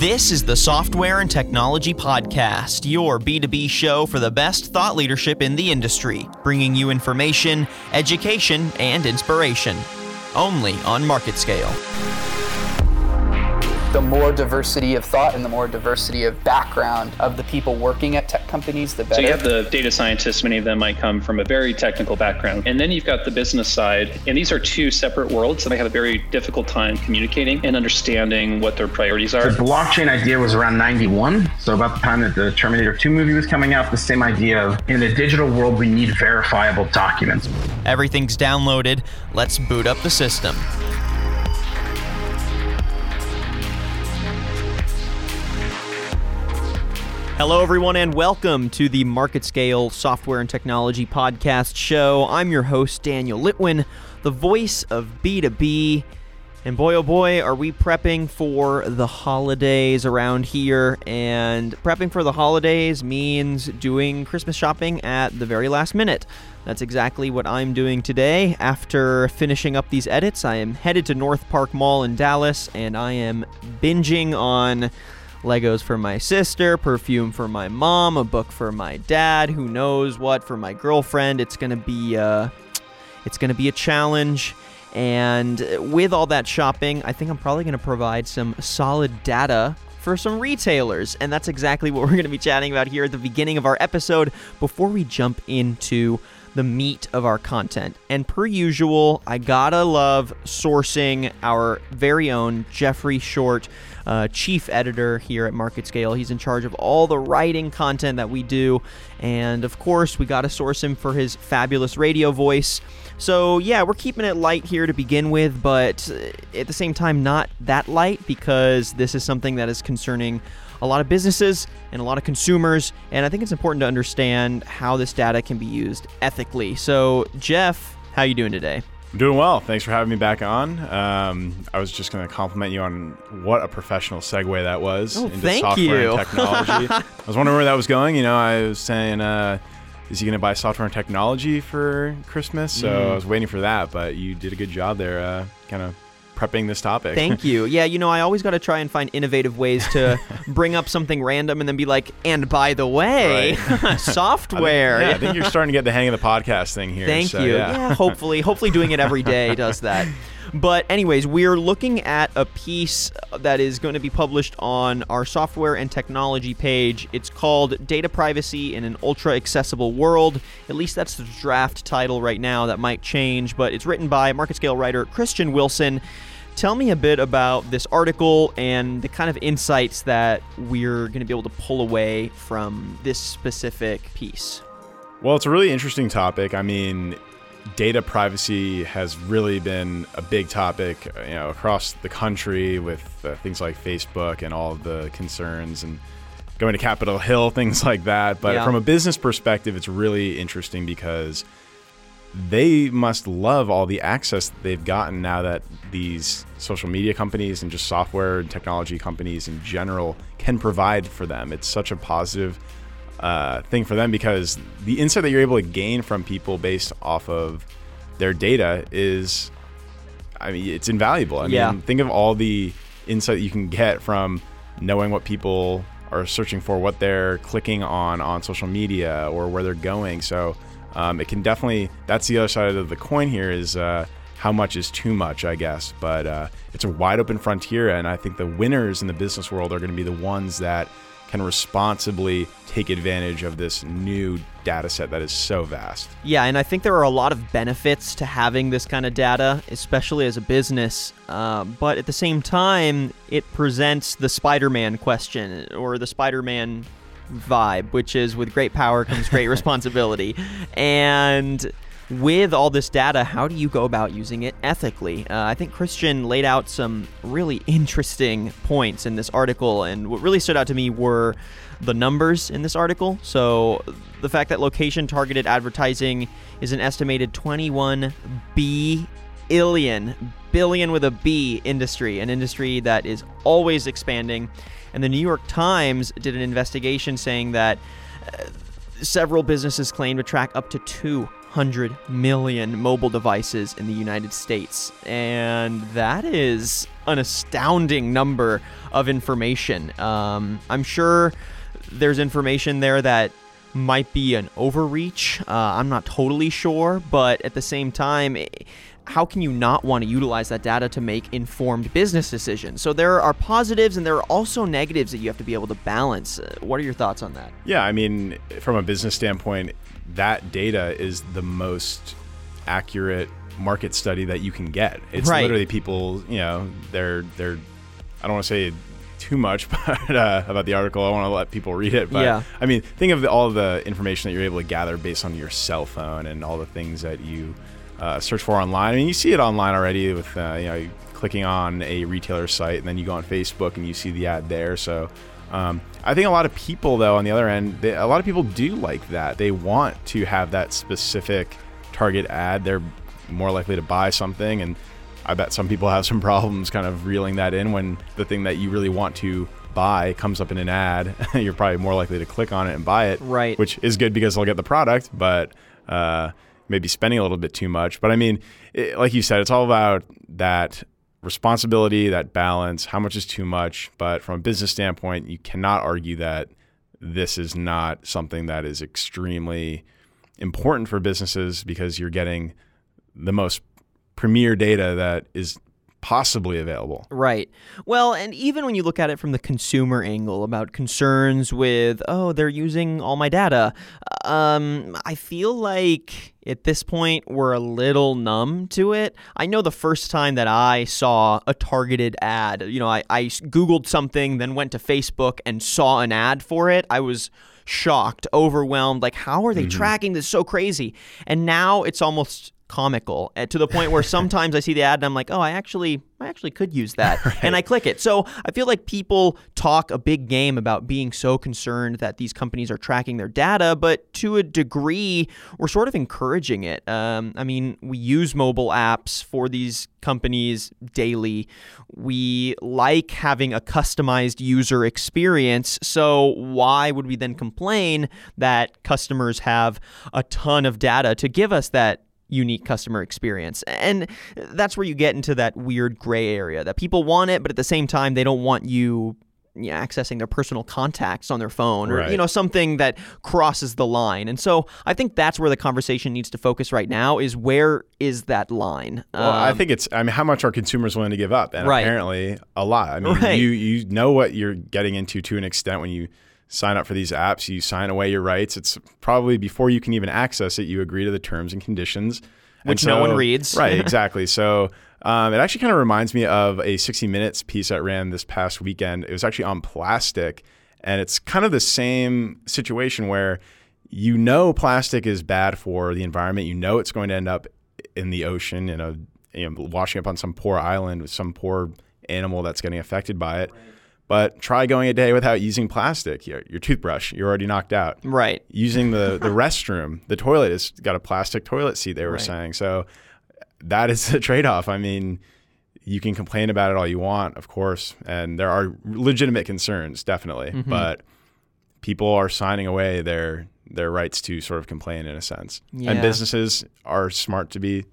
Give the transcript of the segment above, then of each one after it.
This is the Software and Technology Podcast, your B2B show for the best thought leadership in the industry, bringing you information, education, and inspiration. Only on Market Scale the more diversity of thought and the more diversity of background of the people working at tech companies, the better. So you have the data scientists, many of them might come from a very technical background. And then you've got the business side. And these are two separate worlds, and they have a very difficult time communicating and understanding what their priorities are. The blockchain idea was around 91. So about the time that the Terminator 2 movie was coming out, the same idea of in the digital world, we need verifiable documents. Everything's downloaded. Let's boot up the system. Hello, everyone, and welcome to the Market Scale Software and Technology Podcast Show. I'm your host, Daniel Litwin, the voice of B2B. And boy, oh boy, are we prepping for the holidays around here. And prepping for the holidays means doing Christmas shopping at the very last minute. That's exactly what I'm doing today. After finishing up these edits, I am headed to North Park Mall in Dallas, and I am binging on Legos for my sister, perfume for my mom, a book for my dad, who knows what for my girlfriend. It's to be uh it's to be a challenge. And with all that shopping, I think I'm probably to provide some solid data for some retailers. And that's exactly what we're going to be chatting about here at the beginning of our episode before we jump into the meat of our content. And per usual, I gotta love sourcing our very own Jeffrey Short uh, chief editor here at Market Scale. He's in charge of all the writing content that we do. And of course, we got to source him for his fabulous radio voice. So, yeah, we're keeping it light here to begin with, but uh, at the same time, not that light because this is something that is concerning a lot of businesses and a lot of consumers. And I think it's important to understand how this data can be used ethically. So, Jeff, how you doing today? I'm doing well. Thanks for having me back on. Um, I was just going to compliment you on what a professional segue that was oh, into thank software you. and technology. I was wondering where that was going. You know, I was saying, uh, is he going to buy software and technology for Christmas? So mm. I was waiting for that, but you did a good job there, uh, kind of prepping this topic. Thank you. Yeah, you know, I always got to try and find innovative ways to bring up something random and then be like, and by the way, right. software. I think, yeah, I think you're starting to get the hang of the podcast thing here. Thank so, you. Yeah. yeah, hopefully, hopefully doing it every day does that. But, anyways, we're looking at a piece that is going to be published on our software and technology page. It's called Data Privacy in an Ultra Accessible World. At least that's the draft title right now. That might change, but it's written by market scale writer Christian Wilson. Tell me a bit about this article and the kind of insights that we're going to be able to pull away from this specific piece. Well, it's a really interesting topic. I mean, data privacy has really been a big topic, you know, across the country with uh, things like Facebook and all of the concerns and going to Capitol Hill, things like that. But yeah. from a business perspective, it's really interesting because they must love all the access that they've gotten now that these social media companies and just software and technology companies in general can provide for them. It's such a positive uh, thing for them because the insight that you're able to gain from people based off of their data is, I mean, it's invaluable. I yeah. mean, think of all the insight you can get from knowing what people are searching for, what they're clicking on on social media, or where they're going. So um, it can definitely. That's the other side of the coin. Here is. Uh, how much is too much, I guess. But uh, it's a wide open frontier, and I think the winners in the business world are going to be the ones that can responsibly take advantage of this new data set that is so vast. Yeah, and I think there are a lot of benefits to having this kind of data, especially as a business. Uh, but at the same time, it presents the Spider Man question or the Spider Man vibe, which is with great power comes great responsibility. And with all this data, how do you go about using it ethically? Uh, I think Christian laid out some really interesting points in this article, and what really stood out to me were the numbers in this article. So, the fact that location targeted advertising is an estimated 21 billion, billion with a B industry, an industry that is always expanding. And the New York Times did an investigation saying that uh, several businesses claim to track up to 200 million mobile devices in the United States. And that is an astounding number of information. Um, I'm sure there's information there that might be an overreach. Uh, I'm not totally sure, but at the same time, how can you not want to utilize that data to make informed business decisions? So there are positives and there are also negatives that you have to be able to balance. Uh, what are your thoughts on that? Yeah, I mean, from a business standpoint, that data is the most accurate market study that you can get. It's Right. literally people, you know, they're they're I don't want to say too much but, uh, about the article. I want to let people read it. But Yeah. I mean, think of the, all the information that you're able to gather based on your cell phone and all the things that you uh, search for online. I mean, you see it online already with uh, you know clicking on a retailer site and then you go on Facebook and you see the ad there. So. Um, I think a lot of people, though, on the other end, they, a lot of people do like that. They want to have that specific target ad. They're more likely to buy something, and I bet some people have some problems kind of reeling that in when the thing that you really want to buy comes up in an ad. You're probably more likely to click on it and buy it, Right. Which is good because they'll get the product, but uh, maybe spending a little bit too much. But I mean, it, like you said, it's all about that responsibility, that balance. How much is too much? But from a business standpoint, you cannot argue that this is not something that is extremely important for businesses because you're getting the most premier data that is possibly available. Right. Well, and even when you look at it from the consumer angle about concerns with, oh, they're using all my data, um, I feel like at this point we're a little numb to it. I know the first time that I saw a targeted ad, you know, I, I Googled something, then went to Facebook and saw an ad for it. I was shocked, overwhelmed. Like, how are they tracking this so crazy? And now it's almost comical uh, to the point where sometimes I see the ad and I'm like, oh, I actually, I actually could use that, and I click it. So I feel like people talk a big game about being so concerned that these companies are tracking their data, but to a degree, we're sort of encouraging it. Um, I mean, we use mobile apps for these companies daily. We like having a customized user experience. So why would we then complain that customers have a ton of data to give us that unique customer experience. And that's where you get into that weird gray area that people want it, but at the same time, they don't want you yeah, accessing their personal contacts on their phone or, you know, something that crosses the line. And so I think that's where the conversation needs to focus right now is where is that line? Well, I Um, think it's. I mean, how much are consumers willing to give up? And Right. apparently, a lot. I mean, Right. you you know what you're getting into to an extent when you sign up for these apps. You sign away your rights. It's probably before you can even access it. You agree to the terms and conditions, And Which no one reads. Right. Exactly. So. Um, it actually kind of reminds me of a 60 Minutes piece that ran this past weekend. It was actually on plastic, and it's kind of the same situation where you know plastic is bad for the environment. You know it's going to end up in the ocean, in a you know, washing up on some poor island with some poor animal that's getting affected by it. But try going a day without using plastic. Your, your toothbrush, you're already knocked out. Right. Using the, the restroom, the toilet has got a plastic toilet seat, they were Right. saying. So that is the trade off. I mean, you can complain about it all you want, of course, and there are legitimate concerns, definitely. Mm-hmm. But people are signing away their their rights to sort of complain in a sense. Yeah. And businesses are smart to be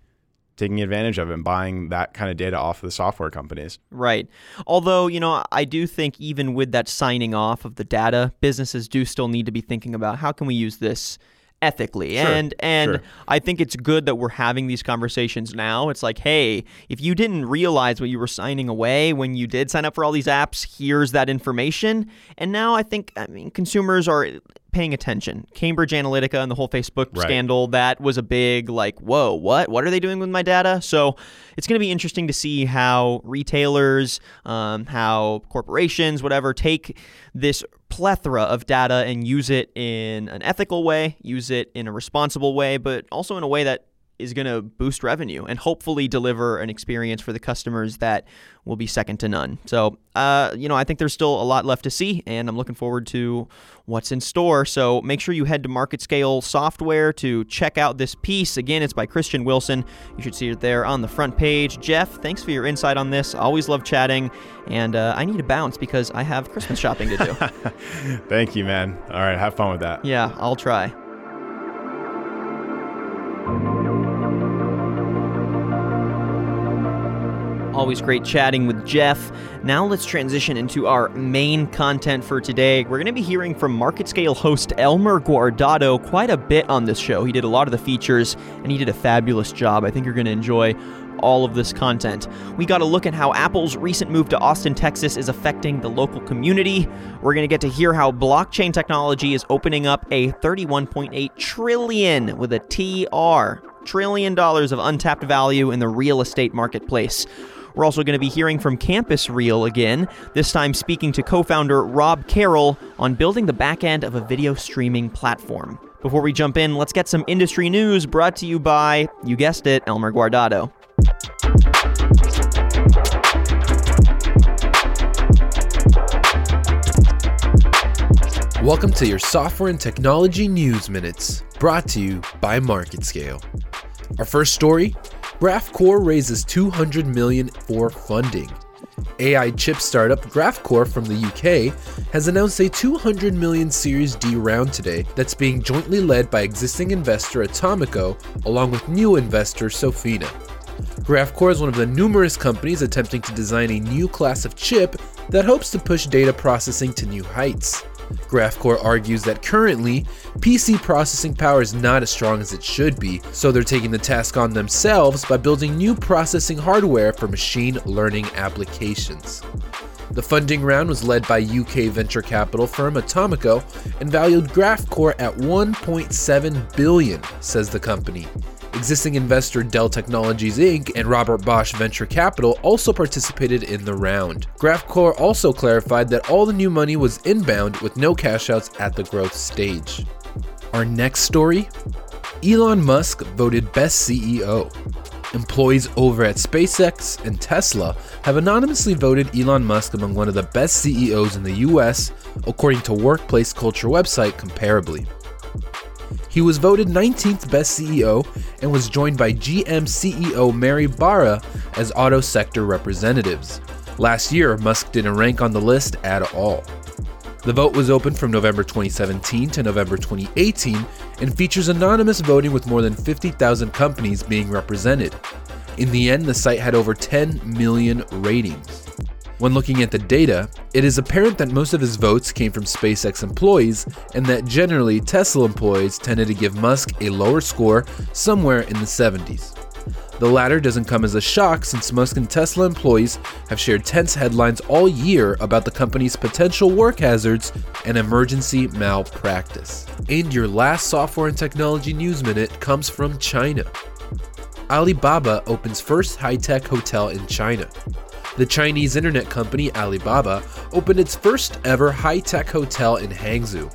taking advantage of it and buying that kind of data off of the software companies. Right. Although, you know, I do think even with that signing off of the data, businesses do still need to be thinking about how can we use this ethically. Sure, And and sure. I think it's good that we're having these conversations now. It's like, hey, if you didn't realize what you were signing away when you did sign up for all these apps, here's that information. And now I think I mean consumers are paying attention. Cambridge Analytica and the whole Facebook Right. scandal, that was a big like, whoa, what? What are they doing with my data? So it's going to be interesting to see how retailers, um, how corporations, whatever, take this plethora of data and use it in an ethical way, use it in a responsible way, but also in a way that is going to boost revenue and hopefully deliver an experience for the customers that will be second to none. So, uh, you know, I think there's still a lot left to see, and I'm looking forward to what's in store. So make sure you head to Market Scale Software to check out this piece. Again, it's by Christian Wilson. You should see it there on the front page. Jeff, thanks for your insight on this. Always love chatting, and uh, I need to bounce because I have Christmas shopping to do. Thank you, man. All right, have fun with that. yeah, I'll try. Always great chatting with Jeff. Now let's transition into our main content for today. We're going to be hearing from MarketScale host Elmer Guardado quite a bit on this show. He did a lot of the features and he did a fabulous job. I think you're going to enjoy all of this content. We got to look at how Apple's recent move to Austin, Texas is affecting the local community. We're going to get to hear how blockchain technology is opening up a 31.8 trillion with a TR trillion dollars of untapped value in the real estate marketplace. We're also going to be hearing from Campus Reel again, this time speaking to co founder Rob Carroll on building the back end of a video streaming platform. Before we jump in, let's get some industry news brought to you by, you guessed it, Elmer Guardado. Welcome to your Software and Technology News Minutes, brought to you by MarketScale. Our first story Graphcore raises 200 million for funding. AI chip startup Graphcore from the UK has announced a 200 million Series D round today that's being jointly led by existing investor Atomico along with new investor Sofina. Graphcore is one of the numerous companies attempting to design a new class of chip that hopes to push data processing to new heights. Graphcore argues that currently, PC processing power is not as strong as it should be, so they're taking the task on themselves by building new processing hardware for machine learning applications. The funding round was led by UK venture capital firm Atomico and valued Graphcore at 1.7 billion, says the company. Existing investor Dell Technologies Inc. and Robert Bosch Venture Capital also participated in the round. Graphcore also clarified that all the new money was inbound with no cashouts at the growth stage. Our next story Elon Musk voted Best CEO. Employees over at SpaceX and Tesla have anonymously voted Elon Musk among one of the best CEOs in the US, according to workplace culture website Comparably. He was voted 19th best CEO and was joined by GM CEO Mary Barra as auto sector representatives. Last year, Musk didn't rank on the list at all. The vote was open from November 2017 to November 2018 and features anonymous voting with more than 50,000 companies being represented. In the end, the site had over 10 million ratings. When looking at the data, it is apparent that most of his votes came from SpaceX employees, and that generally Tesla employees tended to give Musk a lower score somewhere in the 70s. The latter doesn't come as a shock since Musk and Tesla employees have shared tense headlines all year about the company's potential work hazards and emergency malpractice. And your last software and technology news minute comes from China. Alibaba opens first high tech hotel in China. The Chinese internet company Alibaba opened its first ever high tech hotel in Hangzhou.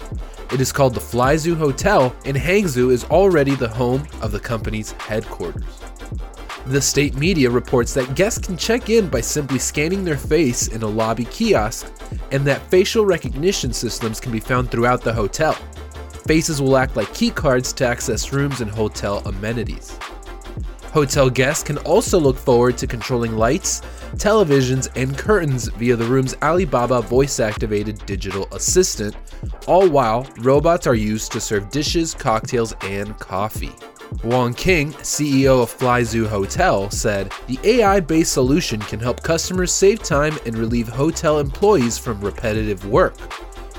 It is called the FlyZoo Hotel, and Hangzhou is already the home of the company's headquarters. The state media reports that guests can check in by simply scanning their face in a lobby kiosk, and that facial recognition systems can be found throughout the hotel. Faces will act like key cards to access rooms and hotel amenities. Hotel guests can also look forward to controlling lights, televisions, and curtains via the room's Alibaba voice activated digital assistant, all while robots are used to serve dishes, cocktails, and coffee. Wang King, CEO of FlyZoo Hotel, said the AI based solution can help customers save time and relieve hotel employees from repetitive work.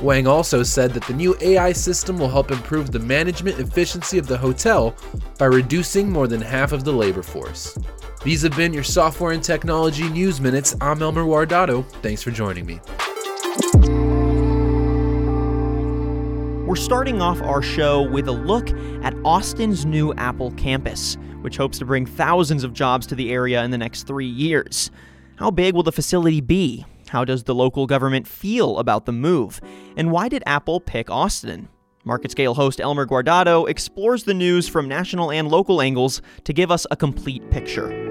Wang also said that the new AI system will help improve the management efficiency of the hotel by reducing more than half of the labor force. These have been your software and technology news minutes. I'm Elmer Guardado. Thanks for joining me. We're starting off our show with a look at Austin's new Apple campus, which hopes to bring thousands of jobs to the area in the next three years. How big will the facility be? How does the local government feel about the move? And why did Apple pick Austin? MarketScale host Elmer Guardado explores the news from national and local angles to give us a complete picture.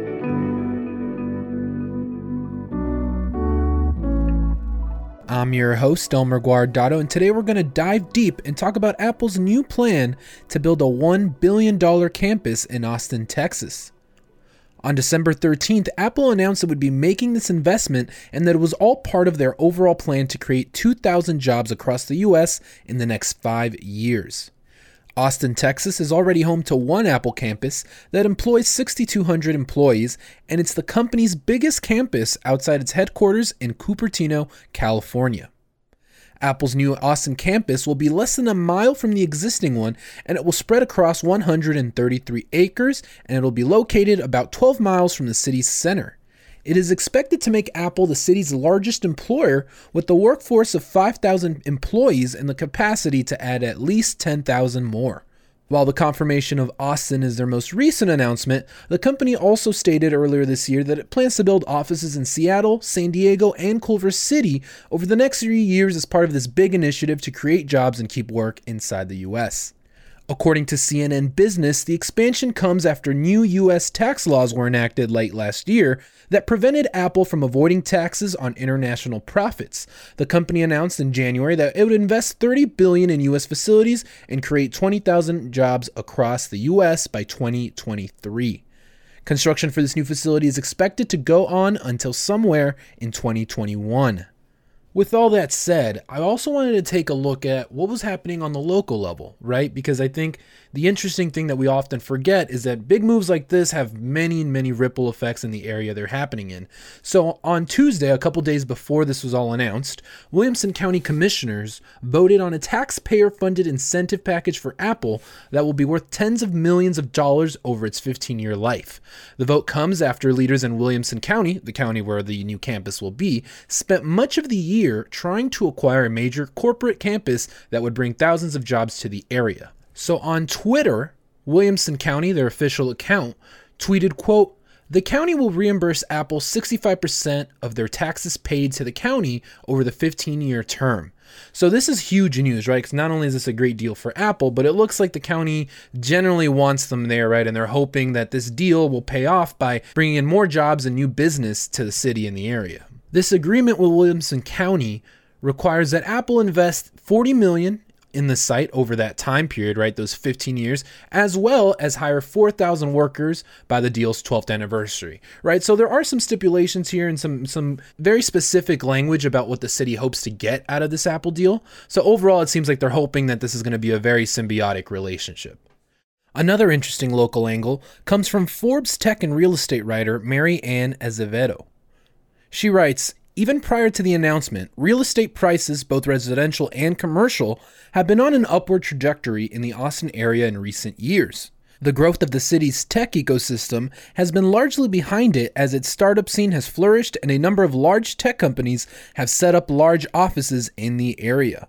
I'm your host, Elmer Guardado, and today we're going to dive deep and talk about Apple's new plan to build a $1 billion campus in Austin, Texas. On December 13th, Apple announced it would be making this investment and that it was all part of their overall plan to create 2,000 jobs across the US in the next five years. Austin, Texas is already home to one Apple campus that employs 6,200 employees, and it's the company's biggest campus outside its headquarters in Cupertino, California. Apple's new Austin campus will be less than a mile from the existing one, and it will spread across 133 acres, and it will be located about 12 miles from the city's center. It is expected to make Apple the city's largest employer with a workforce of 5,000 employees and the capacity to add at least 10,000 more. While the confirmation of Austin is their most recent announcement, the company also stated earlier this year that it plans to build offices in Seattle, San Diego, and Culver City over the next three years as part of this big initiative to create jobs and keep work inside the US. According to CNN Business, the expansion comes after new US tax laws were enacted late last year that prevented Apple from avoiding taxes on international profits. The company announced in January that it would invest 30 billion in US facilities and create 20,000 jobs across the US by 2023. Construction for this new facility is expected to go on until somewhere in 2021. With all that said, I also wanted to take a look at what was happening on the local level, right? Because I think the interesting thing that we often forget is that big moves like this have many, many ripple effects in the area they're happening in. So on Tuesday, a couple days before this was all announced, Williamson County commissioners voted on a taxpayer funded incentive package for Apple that will be worth tens of millions of dollars over its 15 year life. The vote comes after leaders in Williamson County, the county where the new campus will be, spent much of the year trying to acquire a major corporate campus that would bring thousands of jobs to the area. So on Twitter, Williamson County, their official account, tweeted, quote, the county will reimburse Apple 65% of their taxes paid to the county over the 15 year term. So this is huge news, right? Because not only is this a great deal for Apple, but it looks like the county generally wants them there, right? And they're hoping that this deal will pay off by bringing in more jobs and new business to the city and the area. This agreement with Williamson County requires that Apple invest 40 million in the site over that time period, right? Those 15 years, as well as hire 4,000 workers by the deal's 12th anniversary, right? So there are some stipulations here and some some very specific language about what the city hopes to get out of this Apple deal. So overall, it seems like they're hoping that this is going to be a very symbiotic relationship. Another interesting local angle comes from Forbes tech and real estate writer Mary Ann Azevedo. She writes, even prior to the announcement, real estate prices, both residential and commercial, have been on an upward trajectory in the Austin area in recent years. The growth of the city's tech ecosystem has been largely behind it as its startup scene has flourished and a number of large tech companies have set up large offices in the area.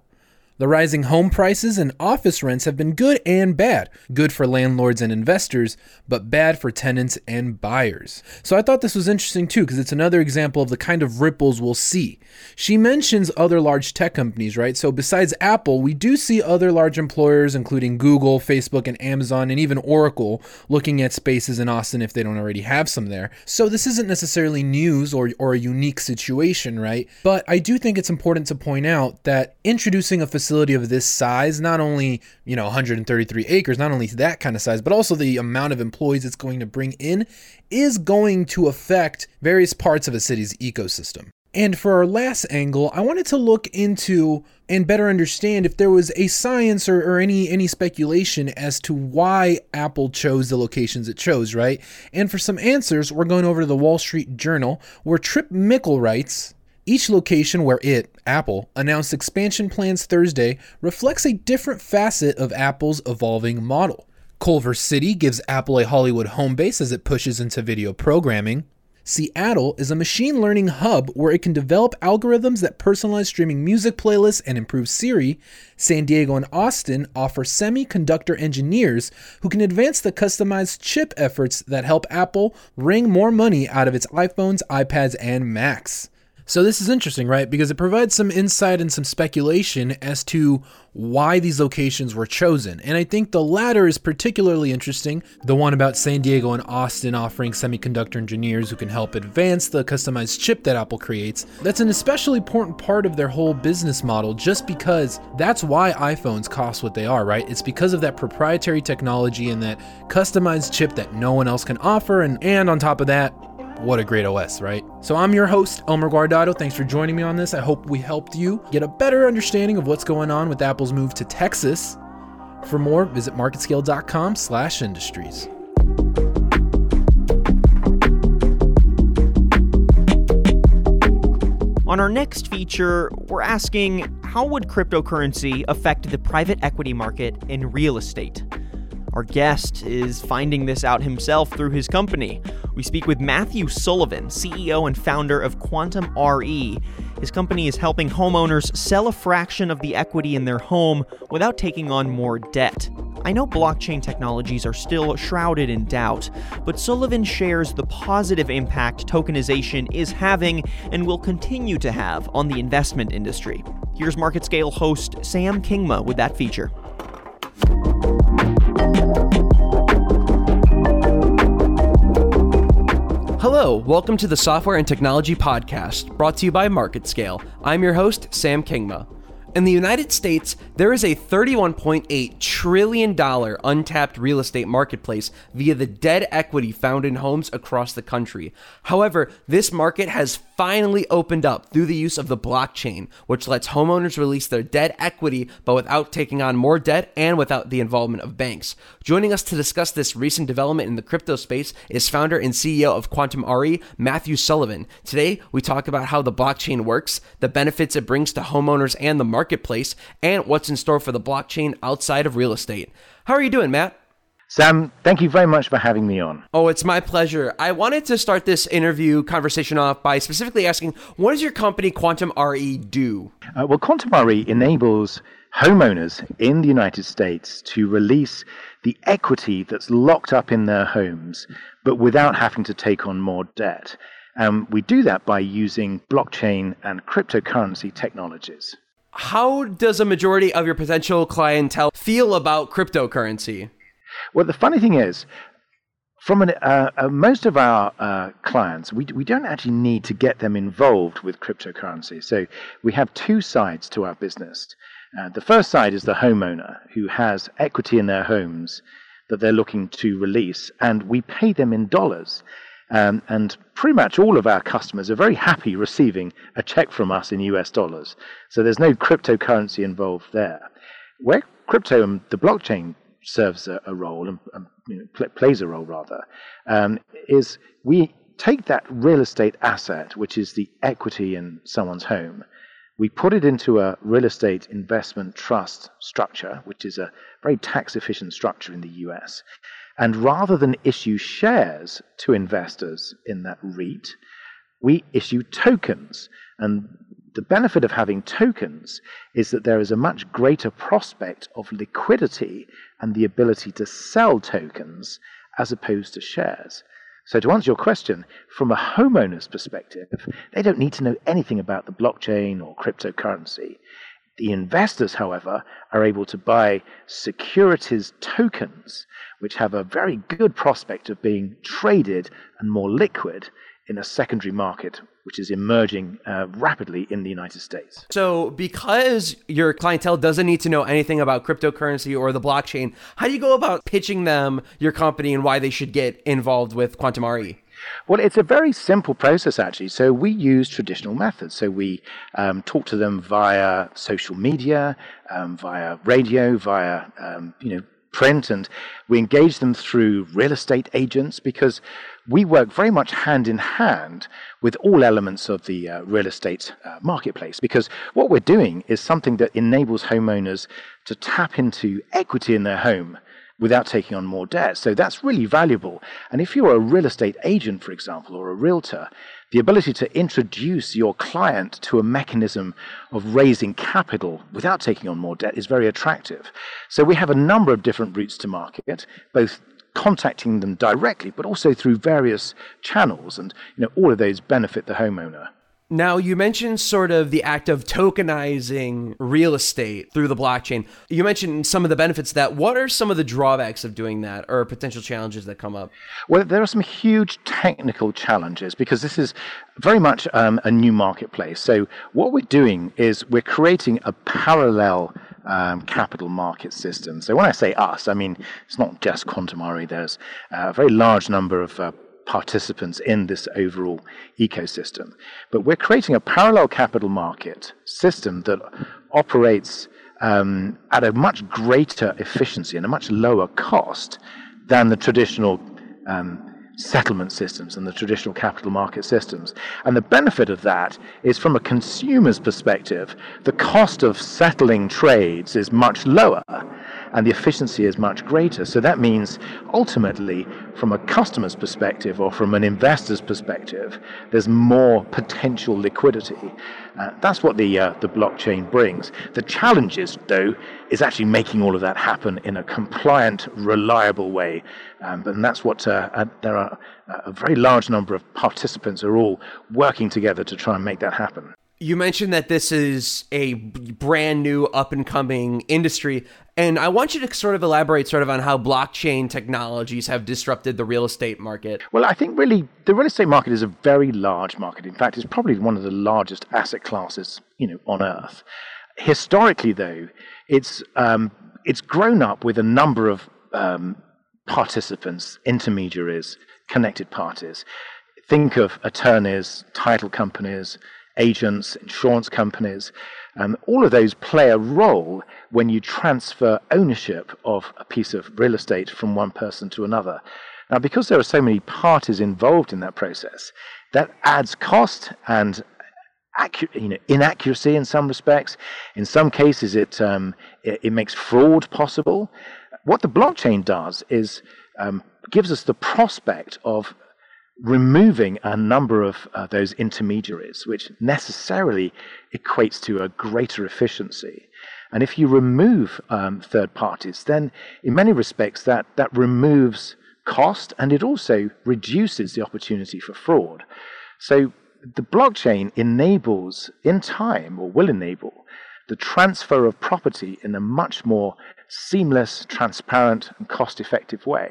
The rising home prices and office rents have been good and bad. Good for landlords and investors, but bad for tenants and buyers. So I thought this was interesting too, because it's another example of the kind of ripples we'll see. She mentions other large tech companies, right? So besides Apple, we do see other large employers, including Google, Facebook, and Amazon, and even Oracle, looking at spaces in Austin if they don't already have some there. So this isn't necessarily news or, or a unique situation, right? But I do think it's important to point out that introducing a facility facility of this size, not only, you know, 133 acres, not only that kind of size, but also the amount of employees it's going to bring in is going to affect various parts of a city's ecosystem. And for our last angle, I wanted to look into and better understand if there was a science or, or, any any speculation as to why Apple chose the locations it chose, right? And for some answers, we're going over to the Wall Street Journal, where Trip Mickle writes, each location where it, Apple, announced expansion plans Thursday reflects a different facet of Apple's evolving model. Culver City gives Apple a Hollywood home base as it pushes into video programming. Seattle is a machine learning hub where it can develop algorithms that personalize streaming music playlists and improve Siri. San Diego and Austin offer semiconductor engineers who can advance the customized chip efforts that help Apple wring more money out of its iPhones, iPads, and Macs. So this is interesting, right? Because it provides some insight and some speculation as to why these locations were chosen. And I think the latter is particularly interesting, the one about San Diego and Austin offering semiconductor engineers who can help advance the customized chip that Apple creates. That's an especially important part of their whole business model just because that's why iPhones cost what they are, right? It's because of that proprietary technology and that customized chip that no one else can offer and and on top of that, what a great OS, right? So I'm your host, Elmer Guardado. Thanks for joining me on this. I hope we helped you get a better understanding of what's going on with Apple's move to Texas. For more, visit marketscale.com slash industries. On our next feature, we're asking how would cryptocurrency affect the private equity market in real estate? Our guest is finding this out himself through his company. We speak with Matthew Sullivan, CEO and founder of Quantum RE. His company is helping homeowners sell a fraction of the equity in their home without taking on more debt. I know blockchain technologies are still shrouded in doubt, but Sullivan shares the positive impact tokenization is having and will continue to have on the investment industry. Here's Market Scale host Sam Kingma with that feature. Hello, welcome to the Software and Technology Podcast, brought to you by MarketScale. I'm your host, Sam Kingma. In the United States, there is a $31.8 trillion untapped real estate marketplace via the dead equity found in homes across the country. However, this market has finally opened up through the use of the blockchain, which lets homeowners release their dead equity but without taking on more debt and without the involvement of banks. Joining us to discuss this recent development in the crypto space is founder and CEO of Quantum RE, Matthew Sullivan. Today, we talk about how the blockchain works, the benefits it brings to homeowners and the marketplace, and what's in store for the blockchain outside of real estate. How are you doing, Matt? Sam, thank you very much for having me on. Oh, it's my pleasure. I wanted to start this interview conversation off by specifically asking what does your company Quantum RE do? Uh, well, Quantum RE enables homeowners in the United States to release the equity that's locked up in their homes, but without having to take on more debt. And we do that by using blockchain and cryptocurrency technologies. How does a majority of your potential clientele feel about cryptocurrency? Well, the funny thing is, from an, uh, uh, most of our uh, clients, we, we don't actually need to get them involved with cryptocurrency. So we have two sides to our business. Uh, the first side is the homeowner who has equity in their homes that they're looking to release, and we pay them in dollars. Um, and pretty much all of our customers are very happy receiving a check from us in US dollars. So there's no cryptocurrency involved there. Where crypto and the blockchain serves a, a role and, and you know, pl- plays a role rather um, is we take that real estate asset, which is the equity in someone's home, we put it into a real estate investment trust structure, which is a very tax efficient structure in the US. And rather than issue shares to investors in that REIT, we issue tokens. And the benefit of having tokens is that there is a much greater prospect of liquidity and the ability to sell tokens as opposed to shares. So, to answer your question, from a homeowner's perspective, they don't need to know anything about the blockchain or cryptocurrency. The investors, however, are able to buy securities tokens, which have a very good prospect of being traded and more liquid in a secondary market, which is emerging uh, rapidly in the United States. So, because your clientele doesn't need to know anything about cryptocurrency or the blockchain, how do you go about pitching them your company and why they should get involved with Quantum RE? Well, it's a very simple process, actually. So we use traditional methods. So we um, talk to them via social media, um, via radio, via um, you know print, and we engage them through real estate agents because we work very much hand in hand with all elements of the uh, real estate uh, marketplace because what we're doing is something that enables homeowners to tap into equity in their home without taking on more debt. So that's really valuable. And if you're a real estate agent, for example, or a realtor, the ability to introduce your client to a mechanism of raising capital without taking on more debt is very attractive. So we have a number of different routes to market, both contacting them directly, but also through various channels. And you know, all of those benefit the homeowner. Now, you mentioned sort of the act of tokenizing real estate through the blockchain. You mentioned some of the benefits that. What are some of the drawbacks of doing that or potential challenges that come up? Well, there are some huge technical challenges because this is very much um, a new marketplace. So, what we're doing is we're creating a parallel um, capital market system. So, when I say us, I mean it's not just Quantum RE, there's a very large number of uh, participants in this overall ecosystem. But we're creating a parallel capital market system that operates um, at a much greater efficiency and a much lower cost than the traditional um, settlement systems and the traditional capital market systems. And the benefit of that is from a consumer's perspective, the cost of settling trades is much lower and the efficiency is much greater. So that means ultimately, from a customer's perspective or from an investor's perspective, there's more potential liquidity. Uh, that's what the uh, the blockchain brings. The challenge is, though, is actually making all of that happen in a compliant, reliable way. Um, and that's what uh, uh there are a very large number of participants are all working together to try and make that happen. You mentioned that this is a brand new up and coming industry. And I want you to sort of elaborate sort of on how blockchain technologies have disrupted the real estate market. Well, I think really the real estate market is a very large market. In fact, it's probably one of the largest asset classes, you know, on earth. Historically, though, it's um, it's grown up with a number of um, participants, intermediaries, connected parties. Think of attorneys, title companies, agents, insurance companies. Um, all of those play a role when you transfer ownership of a piece of real estate from one person to another. Now, because there are so many parties involved in that process, that adds cost and you know, inaccuracy in some respects. In some cases, it, um, it, it, makes fraud possible. What the blockchain does is um, gives us the prospect of removing a number of uh, those intermediaries, which necessarily equates to a greater efficiency. And if you remove um, third parties, then in many respects that, that removes cost and it also reduces the opportunity for fraud. So the blockchain enables, in time, or will enable, the transfer of property in a much more seamless, transparent, and cost effective way.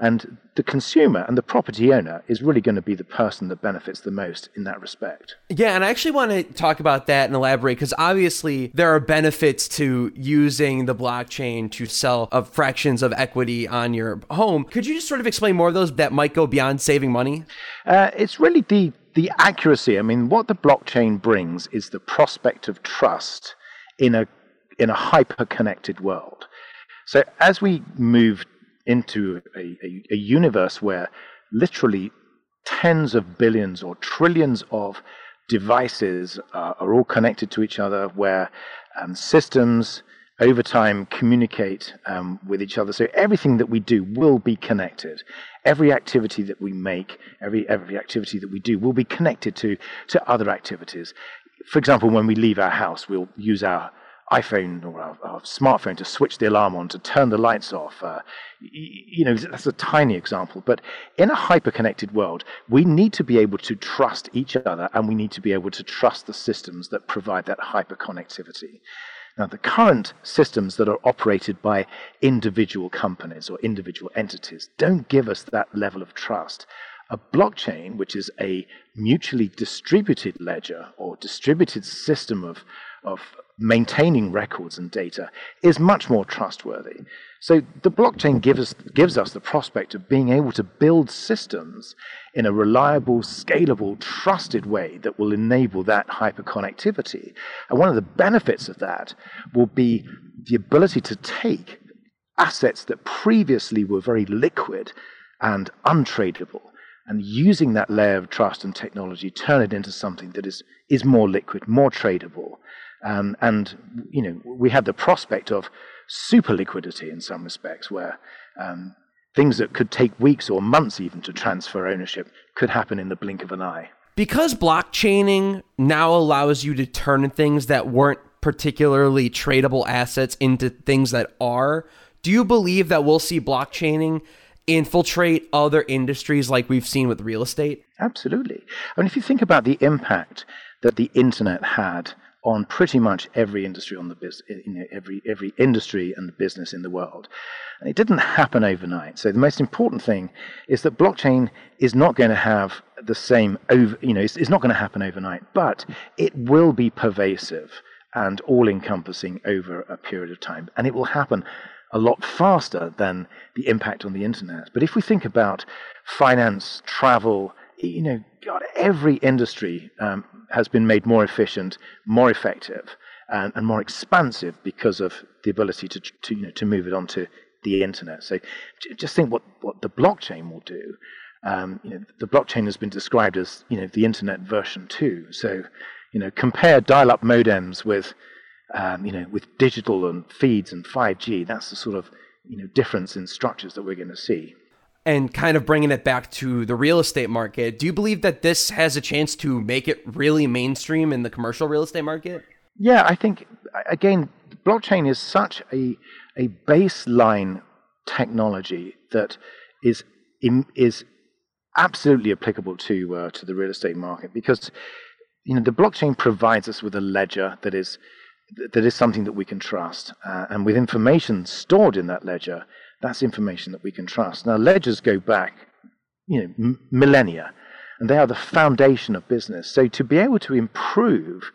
And the consumer and the property owner is really going to be the person that benefits the most in that respect. Yeah, and I actually want to talk about that and elaborate because obviously there are benefits to using the blockchain to sell of fractions of equity on your home. Could you just sort of explain more of those that might go beyond saving money? Uh, it's really the the accuracy. I mean, what the blockchain brings is the prospect of trust in a in a hyper connected world. So as we move into a, a, a universe where literally tens of billions or trillions of devices are all connected to each other, where um, systems over time communicate um, with each other. So everything that we do will be connected. Every activity that we make, every every activity that we do, will be connected to to other activities. For example, when we leave our house, we'll use our iPhone or smartphone to switch the alarm on, to turn the lights off. Uh, you know, that's a tiny example. But in a hyper-connected world, we need to be able to trust each other and we need to be able to trust the systems that provide that hyper-connectivity. Now, the current systems that are operated by individual companies or individual entities don't give us that level of trust. A blockchain, which is a mutually distributed ledger or distributed system of, of maintaining records and data is much more trustworthy. So the blockchain gives us, gives us the prospect of being able to build systems in a reliable, scalable, trusted way that will enable that hyperconnectivity. And one of the benefits of that will be the ability to take assets that previously were very liquid and untradeable and using that layer of trust and technology turn it into something that is, is more liquid, more tradable, um, and you know, we had the prospect of super liquidity in some respects, where um, things that could take weeks or months even to transfer ownership could happen in the blink of an eye. Because blockchaining now allows you to turn things that weren't particularly tradable assets into things that are, do you believe that we'll see blockchaining infiltrate other industries like we've seen with real estate? Absolutely. I mean, if you think about the impact that the internet had on pretty much every industry on the you know, every every industry and business in the world. And it didn't happen overnight. So the most important thing is that blockchain is not going to have the same over, you know, it's, it's not going to happen overnight, but it will be pervasive and all-encompassing over a period of time, and it will happen a lot faster than the impact on the internet. But if we think about finance, travel, you know, God, every industry um, has been made more efficient, more effective. and, and more expansive because of the ability to, to, you know, to move it onto the internet. So just think what, what the blockchain will do. Um, you know, the blockchain has been described as you know the internet version two. So you know, compare dial-up modems with um, you know with digital and feeds and 5G. That's the sort of you know difference in structures that we're going to see. And kind of bringing it back to the real estate market, do you believe that this has a chance to make it really mainstream in the commercial real estate market? Yeah, I think again, blockchain is such a a baseline technology that is is absolutely applicable to uh, to the real estate market because you know the blockchain provides us with a ledger that is that is something that we can trust, uh, and with information stored in that ledger, that's information that we can trust. Now ledgers go back, you know, m- millennia, and they are the foundation of business. So to be able to improve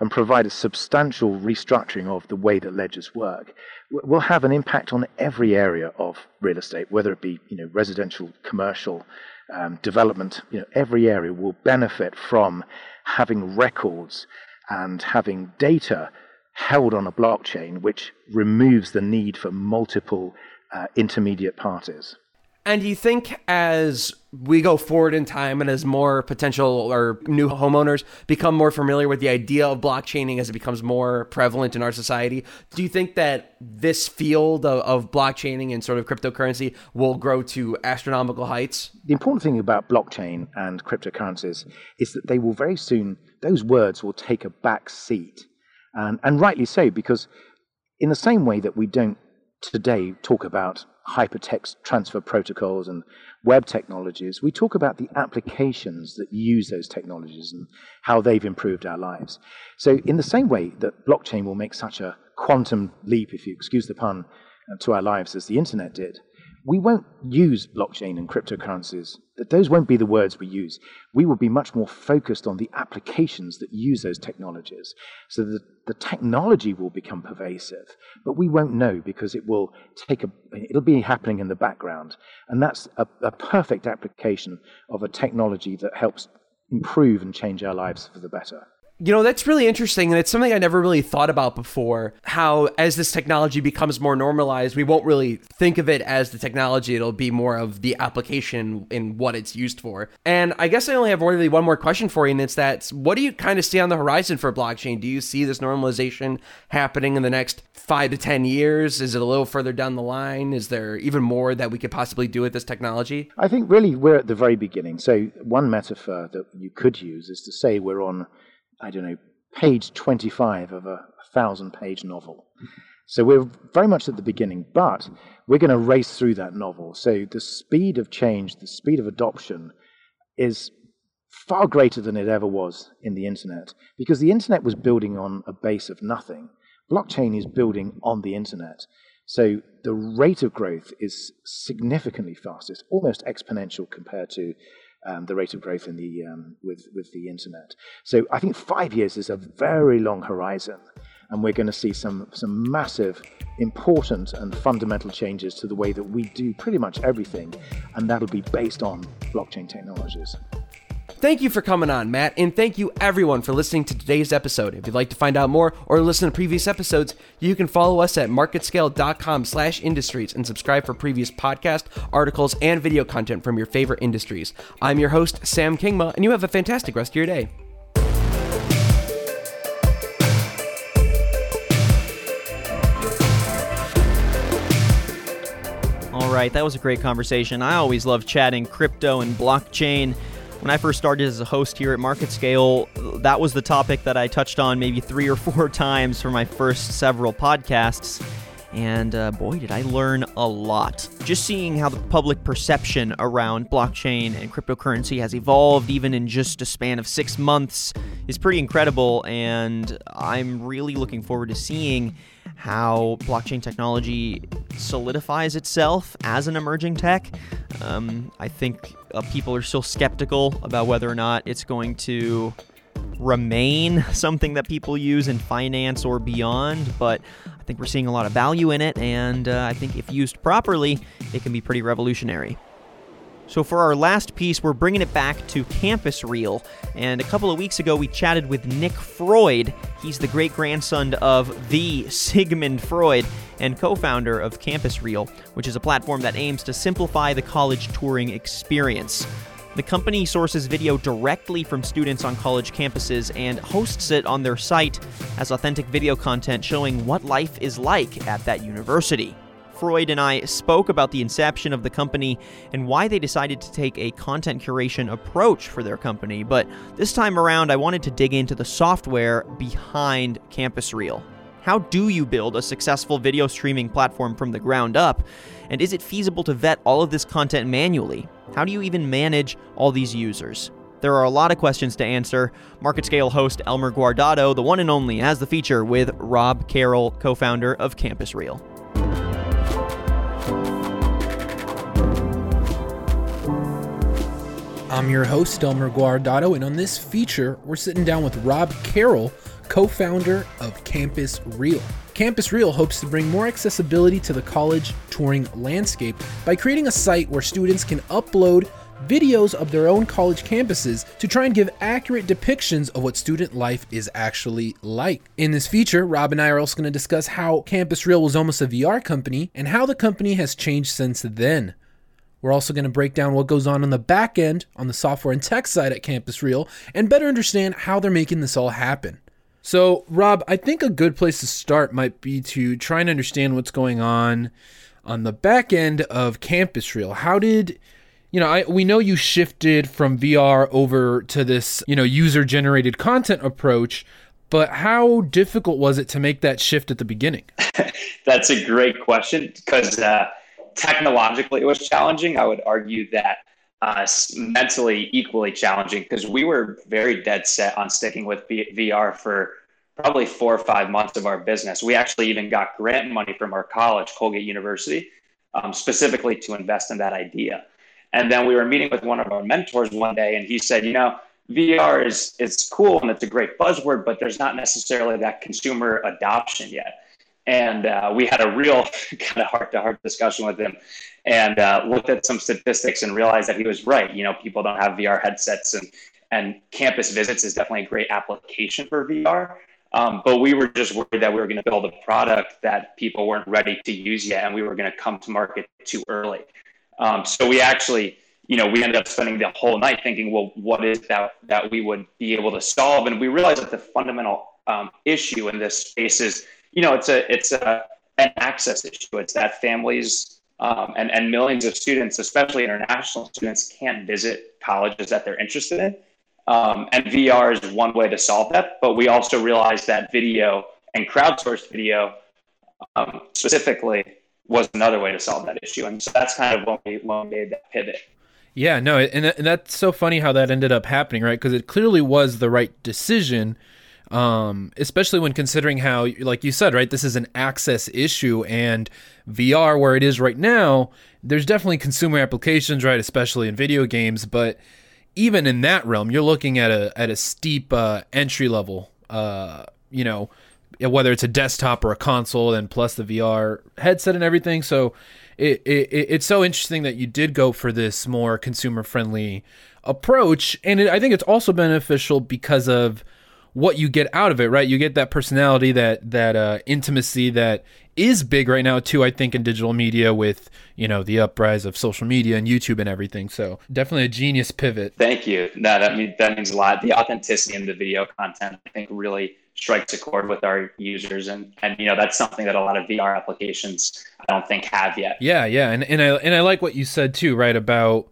and provide a substantial restructuring of the way that ledgers work will have an impact on every area of real estate, whether it be you know residential, commercial, um, development, you know, every area will benefit from having records and having data held on a blockchain, which removes the need for multiple uh, intermediate parties. And do you think as we go forward in time and as more potential or new homeowners become more familiar with the idea of blockchaining as it becomes more prevalent in our society, do you think that this field of, of blockchaining and sort of cryptocurrency will grow to astronomical heights? The important thing about blockchain and cryptocurrencies is that they will very soon, those words will take a back seat. And, and rightly so, because in the same way that we don't today talk about hypertext transfer protocols and web technologies, we talk about the applications that use those technologies and how they've improved our lives. So, in the same way that blockchain will make such a quantum leap, if you excuse the pun, uh, to our lives as the internet did, we won't use blockchain and cryptocurrencies. Those won't be the words we use. We will be much more focused on the applications that use those technologies. So that the technology will become pervasive, but we won't know because it will take a, it'll be happening in the background. And that's a, a perfect application of a technology that helps improve and change our lives for the better. You know, that's really interesting. And it's something I never really thought about before. How, as this technology becomes more normalized, we won't really think of it as the technology. It'll be more of the application in what it's used for. And I guess I only have really one more question for you. And it's that what do you kind of see on the horizon for blockchain? Do you see this normalization happening in the next five to 10 years? Is it a little further down the line? Is there even more that we could possibly do with this technology? I think really we're at the very beginning. So, one metaphor that you could use is to say we're on I don't know, page 25 of a thousand page novel. So we're very much at the beginning, but we're going to race through that novel. So the speed of change, the speed of adoption is far greater than it ever was in the internet because the internet was building on a base of nothing. Blockchain is building on the internet. So the rate of growth is significantly fast. It's almost exponential compared to um, the rate of growth in the, um, with, with the internet. So I think five years is a very long horizon, and we're going to see some, some massive, important, and fundamental changes to the way that we do pretty much everything, and that'll be based on blockchain technologies. Thank you for coming on, Matt, and thank you everyone for listening to today's episode. If you'd like to find out more or listen to previous episodes, you can follow us at marketscale.com/industries and subscribe for previous podcast, articles, and video content from your favorite industries. I'm your host, Sam Kingma, and you have a fantastic rest of your day. All right, that was a great conversation. I always love chatting crypto and blockchain. When I first started as a host here at Market Scale, that was the topic that I touched on maybe three or four times for my first several podcasts. And uh, boy, did I learn a lot. Just seeing how the public perception around blockchain and cryptocurrency has evolved, even in just a span of six months, is pretty incredible. And I'm really looking forward to seeing how blockchain technology solidifies itself as an emerging tech. Um, I think uh, people are still skeptical about whether or not it's going to remain something that people use in finance or beyond, but I think we're seeing a lot of value in it, and uh, I think if used properly, it can be pretty revolutionary. So, for our last piece, we're bringing it back to Campus Reel. And a couple of weeks ago, we chatted with Nick Freud. He's the great grandson of the Sigmund Freud and co founder of Campus Reel, which is a platform that aims to simplify the college touring experience. The company sources video directly from students on college campuses and hosts it on their site as authentic video content showing what life is like at that university. Freud and I spoke about the inception of the company and why they decided to take a content curation approach for their company, but this time around I wanted to dig into the software behind Campus Reel. How do you build a successful video streaming platform from the ground up? And is it feasible to vet all of this content manually? How do you even manage all these users? There are a lot of questions to answer. Market Scale host Elmer Guardado, the one and only, has the feature with Rob Carroll, co founder of Campus Reel. I'm your host, Elmer Guardado, and on this feature, we're sitting down with Rob Carroll, co founder of Campus Reel. Campus Reel hopes to bring more accessibility to the college touring landscape by creating a site where students can upload videos of their own college campuses to try and give accurate depictions of what student life is actually like. In this feature, Rob and I are also going to discuss how Campus Reel was almost a VR company and how the company has changed since then. We're also going to break down what goes on on the back end, on the software and tech side at Campus Reel, and better understand how they're making this all happen. So, Rob, I think a good place to start might be to try and understand what's going on on the back end of Campus Reel. How did you know, I, we know you shifted from VR over to this, you know, user generated content approach, but how difficult was it to make that shift at the beginning? That's a great question because uh, technologically it was challenging. I would argue that uh, mentally equally challenging because we were very dead set on sticking with VR for probably four or five months of our business. We actually even got grant money from our college, Colgate University, um, specifically to invest in that idea. And then we were meeting with one of our mentors one day, and he said, you know, VR is it's cool and it's a great buzzword, but there's not necessarily that consumer adoption yet. And uh, we had a real kind of heart to heart discussion with him and uh, looked at some statistics and realized that he was right. You know, people don't have VR headsets and, and campus visits is definitely a great application for VR. Um, but we were just worried that we were going to build a product that people weren't ready to use yet, and we were going to come to market too early. Um, so we actually, you know, we ended up spending the whole night thinking, well, what is that that we would be able to solve? And we realized that the fundamental um, issue in this space is you know, it's a it's a an access issue. It's that families um, and and millions of students, especially international students, can't visit colleges that they're interested in. Um, and VR is one way to solve that. But we also realize that video and crowdsourced video um, specifically was another way to solve that issue. And so that's kind of when we, when we made that pivot. Yeah, no, and, and that's so funny how that ended up happening, right? Because it clearly was the right decision um, especially when considering how, like you said, right, this is an access issue, and VR, where it is right now, there's definitely consumer applications, right, especially in video games, but even in that realm, you're looking at a at a steep uh, entry level, uh, you know, whether it's a desktop or a console, and plus the VR headset and everything. So it, it it's so interesting that you did go for this more consumer friendly approach, and it, I think it's also beneficial because of what you get out of it, right? You get that personality, that that uh, intimacy that is big right now too. I think in digital media with you know the uprise of social media and YouTube and everything. So definitely a genius pivot. Thank you. No, that means that means a lot. The authenticity in the video content, I think, really strikes a chord with our users, and and you know that's something that a lot of VR applications I don't think have yet. Yeah, yeah, and and I and I like what you said too, right about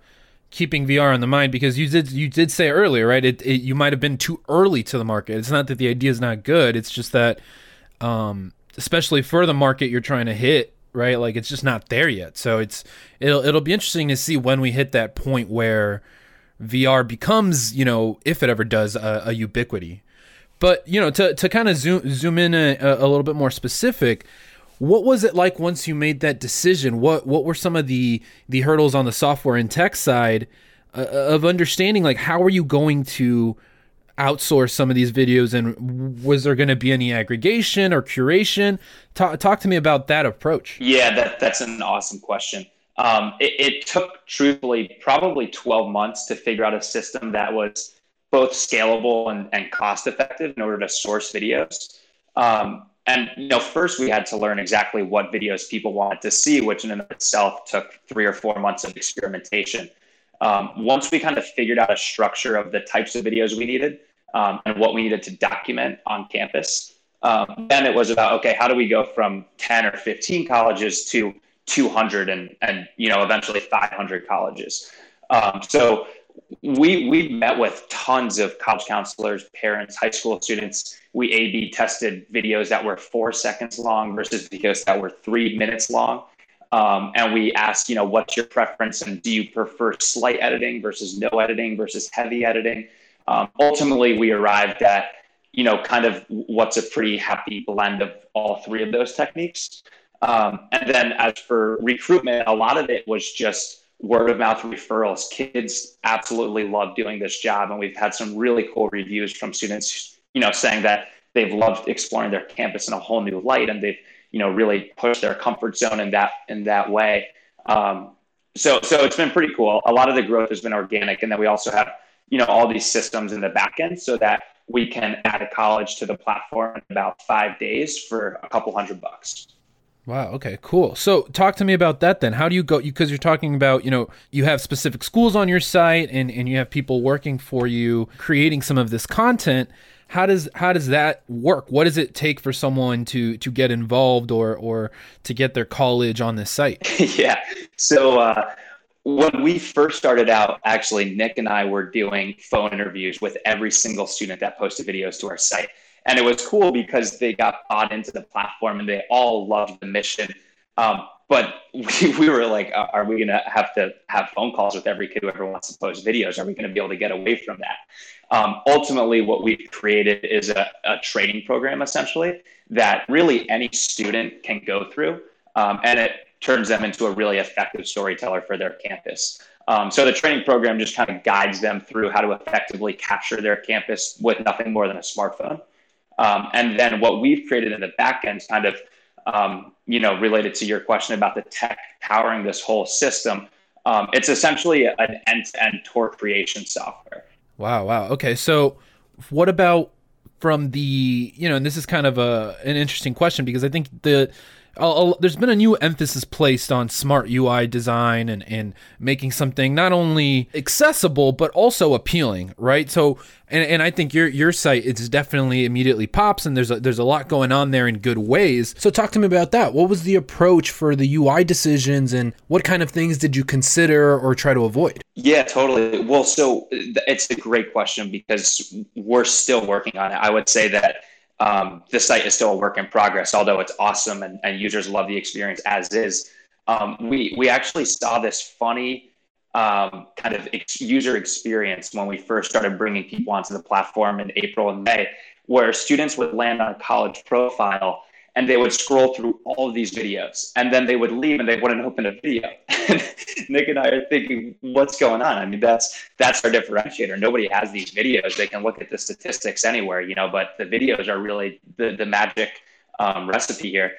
keeping VR on the mind because you did you did say earlier, right? It, it, you might have been too early to the market. It's not that the idea is not good. It's just that, um, especially for the market you're trying to hit, right? Like it's just not there yet. So it's it'll it'll be interesting to see when we hit that point where VR becomes, you know, if it ever does, a, a ubiquity. But you know, to to kind of zoom zoom in a, a little bit more specific what was it like once you made that decision? What what were some of the the hurdles on the software and tech side uh, of understanding like how are you going to outsource some of these videos and was there going to be any aggregation or curation talk, talk to me about that approach yeah that, that's an awesome question Um, it, it, took, truthfully, probably 12 months to figure out a system that was both scalable and, and cost effective in order to source videos. Um, and you know, first we had to learn exactly what videos people wanted to see, which in and of itself took three or four months of experimentation. Um, once we kind of figured out a structure of the types of videos we needed um, and what we needed to document on campus, um, then it was about okay, how do we go from 10 or 15 colleges to 200 and and you know eventually 500 colleges. Um, so we we met with tons of college counselors, parents, high school students. We A/B tested videos that were four seconds long versus videos that were three minutes long, um, and we asked, you know, what's your preference, and do you prefer slight editing versus no editing versus heavy editing? Um, ultimately, we arrived at, you know, kind of what's a pretty happy blend of all three of those techniques. Um, and then as for recruitment, a lot of it was just word of mouth referrals. Kids absolutely love doing this job, and we've had some really cool reviews from students, you know, saying that they've loved exploring their campus in a whole new light, and they've, you know, really pushed their comfort zone in that in that way. Um, so, so it's been pretty cool. A lot of the growth has been organic, and then we also have, you know, all these systems in the back end so that we can add a college to the platform in about five days for a couple hundred bucks. Wow. Okay. Cool. So, talk to me about that then. How do you go? Because you, are talking about, you know, you have specific schools on your site, and and you have people working for you, creating some of this content. How does how does that work? What does it take for someone to to get involved or or to get their college on this site? yeah. So. uh when we first started out, actually, Nick and I were doing phone interviews with every single student that posted videos to our site. And it was cool because they got bought into the platform and they all loved the mission. Um, but we, we were like, are we going to have to have phone calls with every kid who ever wants to post videos? Are we going to be able to get away from that? Um, ultimately, what we've created is a, a, training program essentially that really any student can go through. Um, and it turns them into a really effective storyteller for their campus. Um, so the training program just kind of guides them through how to effectively capture their campus with nothing more than a smartphone. Um, and then what we've created in the back end, kind of, um, you know, related to your question about the tech powering this whole system, um, it's essentially an end-to-end tour creation software. Wow, wow. Okay, so what about from the you know, and this is kind of a an interesting question because I think the there's been a new emphasis placed on smart UI design and, and making something not only accessible but also appealing, right? So, and, and I think your your site is definitely immediately pops, and there's a, there's a lot going on there in good ways. So, talk to me about that. What was the approach for the UI decisions, and what kind of things did you consider or try to avoid? Yeah, totally. Well, so it's a great question because we're still working on it. I would say that um, the site is still a work in progress, although it's awesome and, and users love the experience as is. Um, we we actually saw this funny um, kind of ex- user experience when we first started bringing people onto the platform in April and May, where students would land on a college profile and they would scroll through all of these videos. And then they would leave and they wouldn't open a video. Nick and i are thinking what's going on? I mean that's that's our differentiator. Nobody has these videos. They can look at the statistics anywhere you know but the videos are really the, the magic um, recipe here.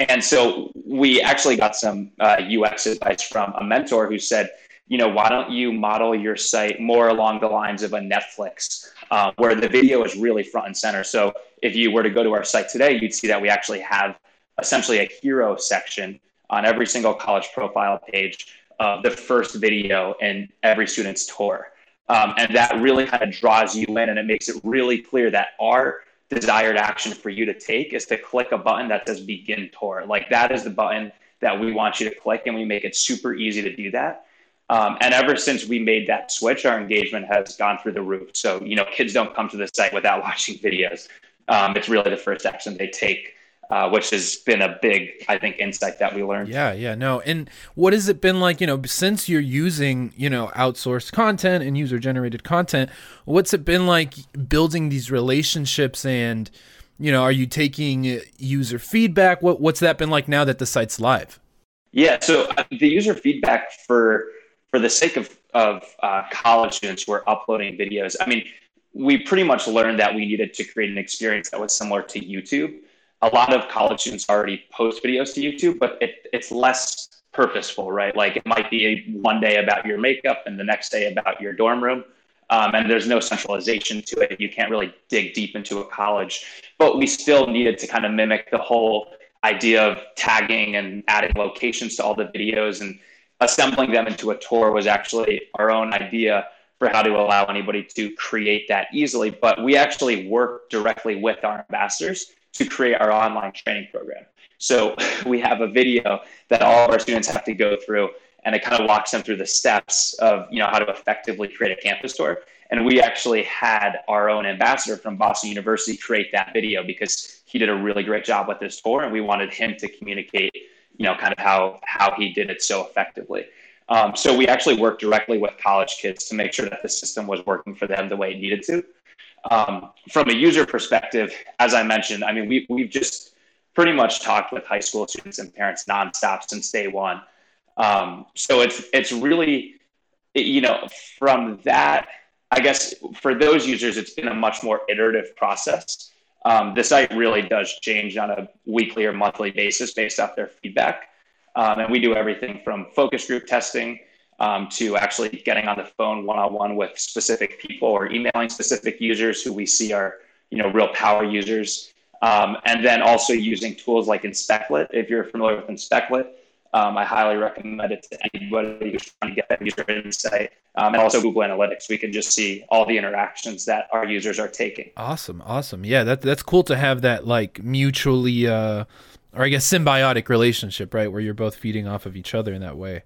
And so we actually got some uh, ux advice from a mentor who said you know why don't you model your site more along the lines of a netflix uh, where the video is really front and center? So if you were to go to our site today, you'd see that we actually have essentially a hero section on every single college profile page of the first video in every student's tour. Um, and that really kind of draws you in and it makes it really clear that our desired action for you to take is to click a button that says begin tour. Like that is the button that we want you to click and we make it super easy to do that. Um, and ever since we made that switch, our engagement has gone through the roof. So, you know, kids don't come to the site without watching videos um, it's really the first action they take. Uh, which has been a big, I think, insight that we learned. Yeah, yeah, no. And what has it been like, you know, since you're using, you know, outsourced content and user generated content, what's it been like building these relationships and, you know, are you taking user feedback? What, what's that been like now that the site's live? Yeah, so uh, the user feedback for for the sake of of uh, college students who are uploading videos, I mean, we pretty much learned that we needed to create an experience that was similar to YouTube. A lot of college students already post videos to YouTube, but it, it's less purposeful, right? Like it might be one day about your makeup and the next day about your dorm room. Um, and there's no centralization to it. You can't really dig deep into a college, but we still needed to kind of mimic the whole idea of tagging and adding locations to all the videos and assembling them into a tour was actually our own idea for how to allow anybody to create that easily. But we actually work directly with our ambassadors to create our online training program. So we have a video that all of our students have to go through and it kind of walks them through the steps of you know how to effectively create a campus tour. And we actually had our own ambassador from Boston University create that video because he did a really great job with this tour and we wanted him to communicate you know kind of how how he did it so effectively. Um, so we actually worked directly with college kids to make sure that the system was working for them the way it needed to. Um, from a user perspective, as I mentioned, I mean, we, we've just pretty much talked with high school students and parents nonstop since day one. Um, so it's, it's really, you know, from that, I guess for those users, it's been a much more iterative process. Um, the site really does change on a weekly or monthly basis based off their feedback. Um, and we do everything from focus group testing um, to actually getting on the phone one-on-one with specific people or emailing specific users who we see are, you know, real power users. Um, and then also using tools like Inspectlet. If you're familiar with Inspectlet, um, I highly recommend it to anybody who's trying to get that user insight. Um, and also Google Analytics. We can just see all the interactions that our users are taking. Awesome, awesome. Yeah, that that's cool to have that like mutually, uh, or I guess symbiotic relationship, right, where you're both feeding off of each other in that way.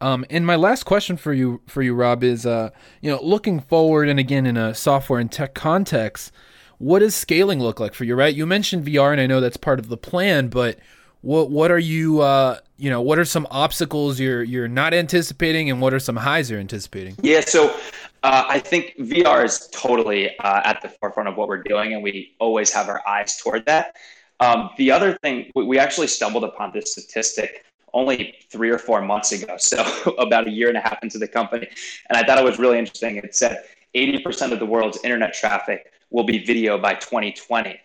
Um, and my last question for you, for you, Rob, is uh, you know, looking forward, and again in a software and tech context, what does scaling look like for you? Right, you mentioned VR, and I know that's part of the plan, but what what are you uh, you know what are some obstacles you're you're not anticipating and what are some highs you're anticipating yeah so uh, i think vr is totally uh, at the forefront of what we're doing and we always have our eyes toward that um, the other thing we actually stumbled upon this statistic only three or four months ago so about a year and a half into the company and i thought it was really interesting it said 80% of the world's internet traffic will be video by 2020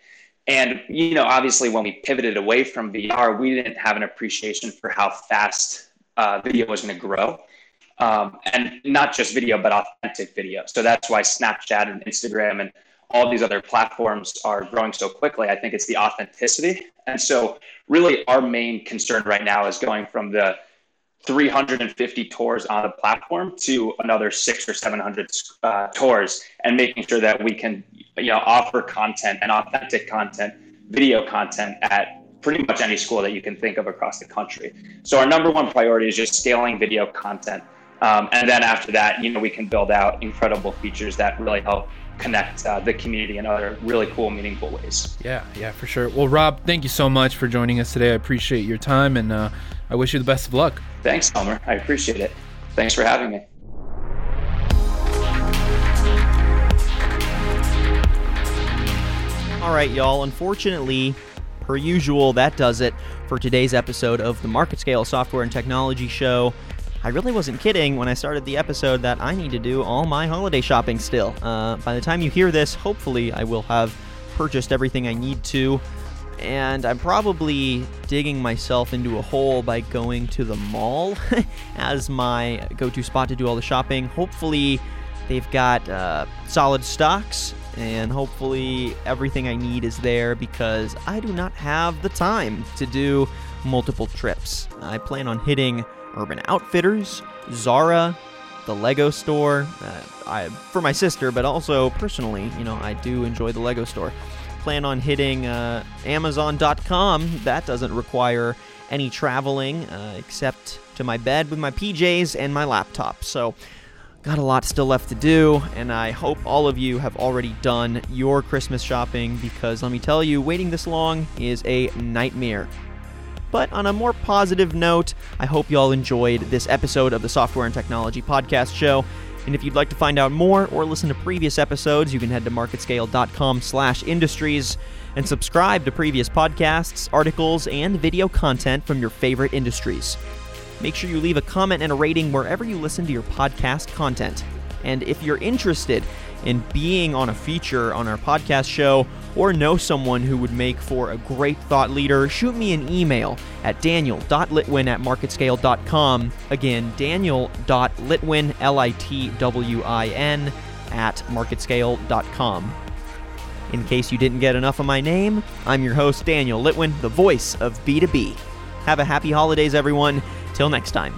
and, you know, obviously when we pivoted away from VR, we didn't have an appreciation for how fast uh, video was going to grow. Um, and not just video, but authentic video. So that's why Snapchat and Instagram and all these other platforms are growing so quickly. I think it's the authenticity. And so, really, our main concern right now is going from the 350 tours on the platform to another six or 700 uh, tours and making sure that we can you know offer content and authentic content video content at pretty much any school that you can think of across the country so our number one priority is just scaling video content um, and then after that you know we can build out incredible features that really help connect uh, the community in other really cool meaningful ways yeah yeah for sure well rob thank you so much for joining us today i appreciate your time and uh, i wish you the best of luck thanks Elmer. i appreciate it thanks for having me All right, y'all. Unfortunately, per usual, that does it for today's episode of the Market Scale Software and Technology Show. I really wasn't kidding when I started the episode that I need to do all my holiday shopping still. Uh, by the time you hear this, hopefully, I will have purchased everything I need to. And I'm probably digging myself into a hole by going to the mall as my go to spot to do all the shopping. Hopefully, they've got uh, solid stocks and hopefully everything I need is there because I do not have the time to do multiple trips. I plan on hitting Urban Outfitters, Zara, the Lego store, uh, I, for my sister, but also personally, you know, I do enjoy the Lego store. Plan on hitting uh, Amazon.com. That doesn't require any traveling uh, except to my bed with my PJs and my laptop. So Got a lot still left to do, and I hope all of you have already done your Christmas shopping because let me tell you, waiting this long is a nightmare. But on a more positive note, I hope you all enjoyed this episode of the Software and Technology Podcast Show. And if you'd like to find out more or listen to previous episodes, you can head to marketscale.com/industries and subscribe to previous podcasts, articles, and video content from your favorite industries. Make sure you leave a comment and a rating wherever you listen to your podcast content. And if you're interested in being on a feature on our podcast show or know someone who would make for a great thought leader, shoot me an email at daniel.litwin at marketscale.com. Again, daniel.litwin, L I T W I N, at marketscale.com. In case you didn't get enough of my name, I'm your host, Daniel Litwin, the voice of B2B. Have a happy holidays, everyone. Till next time.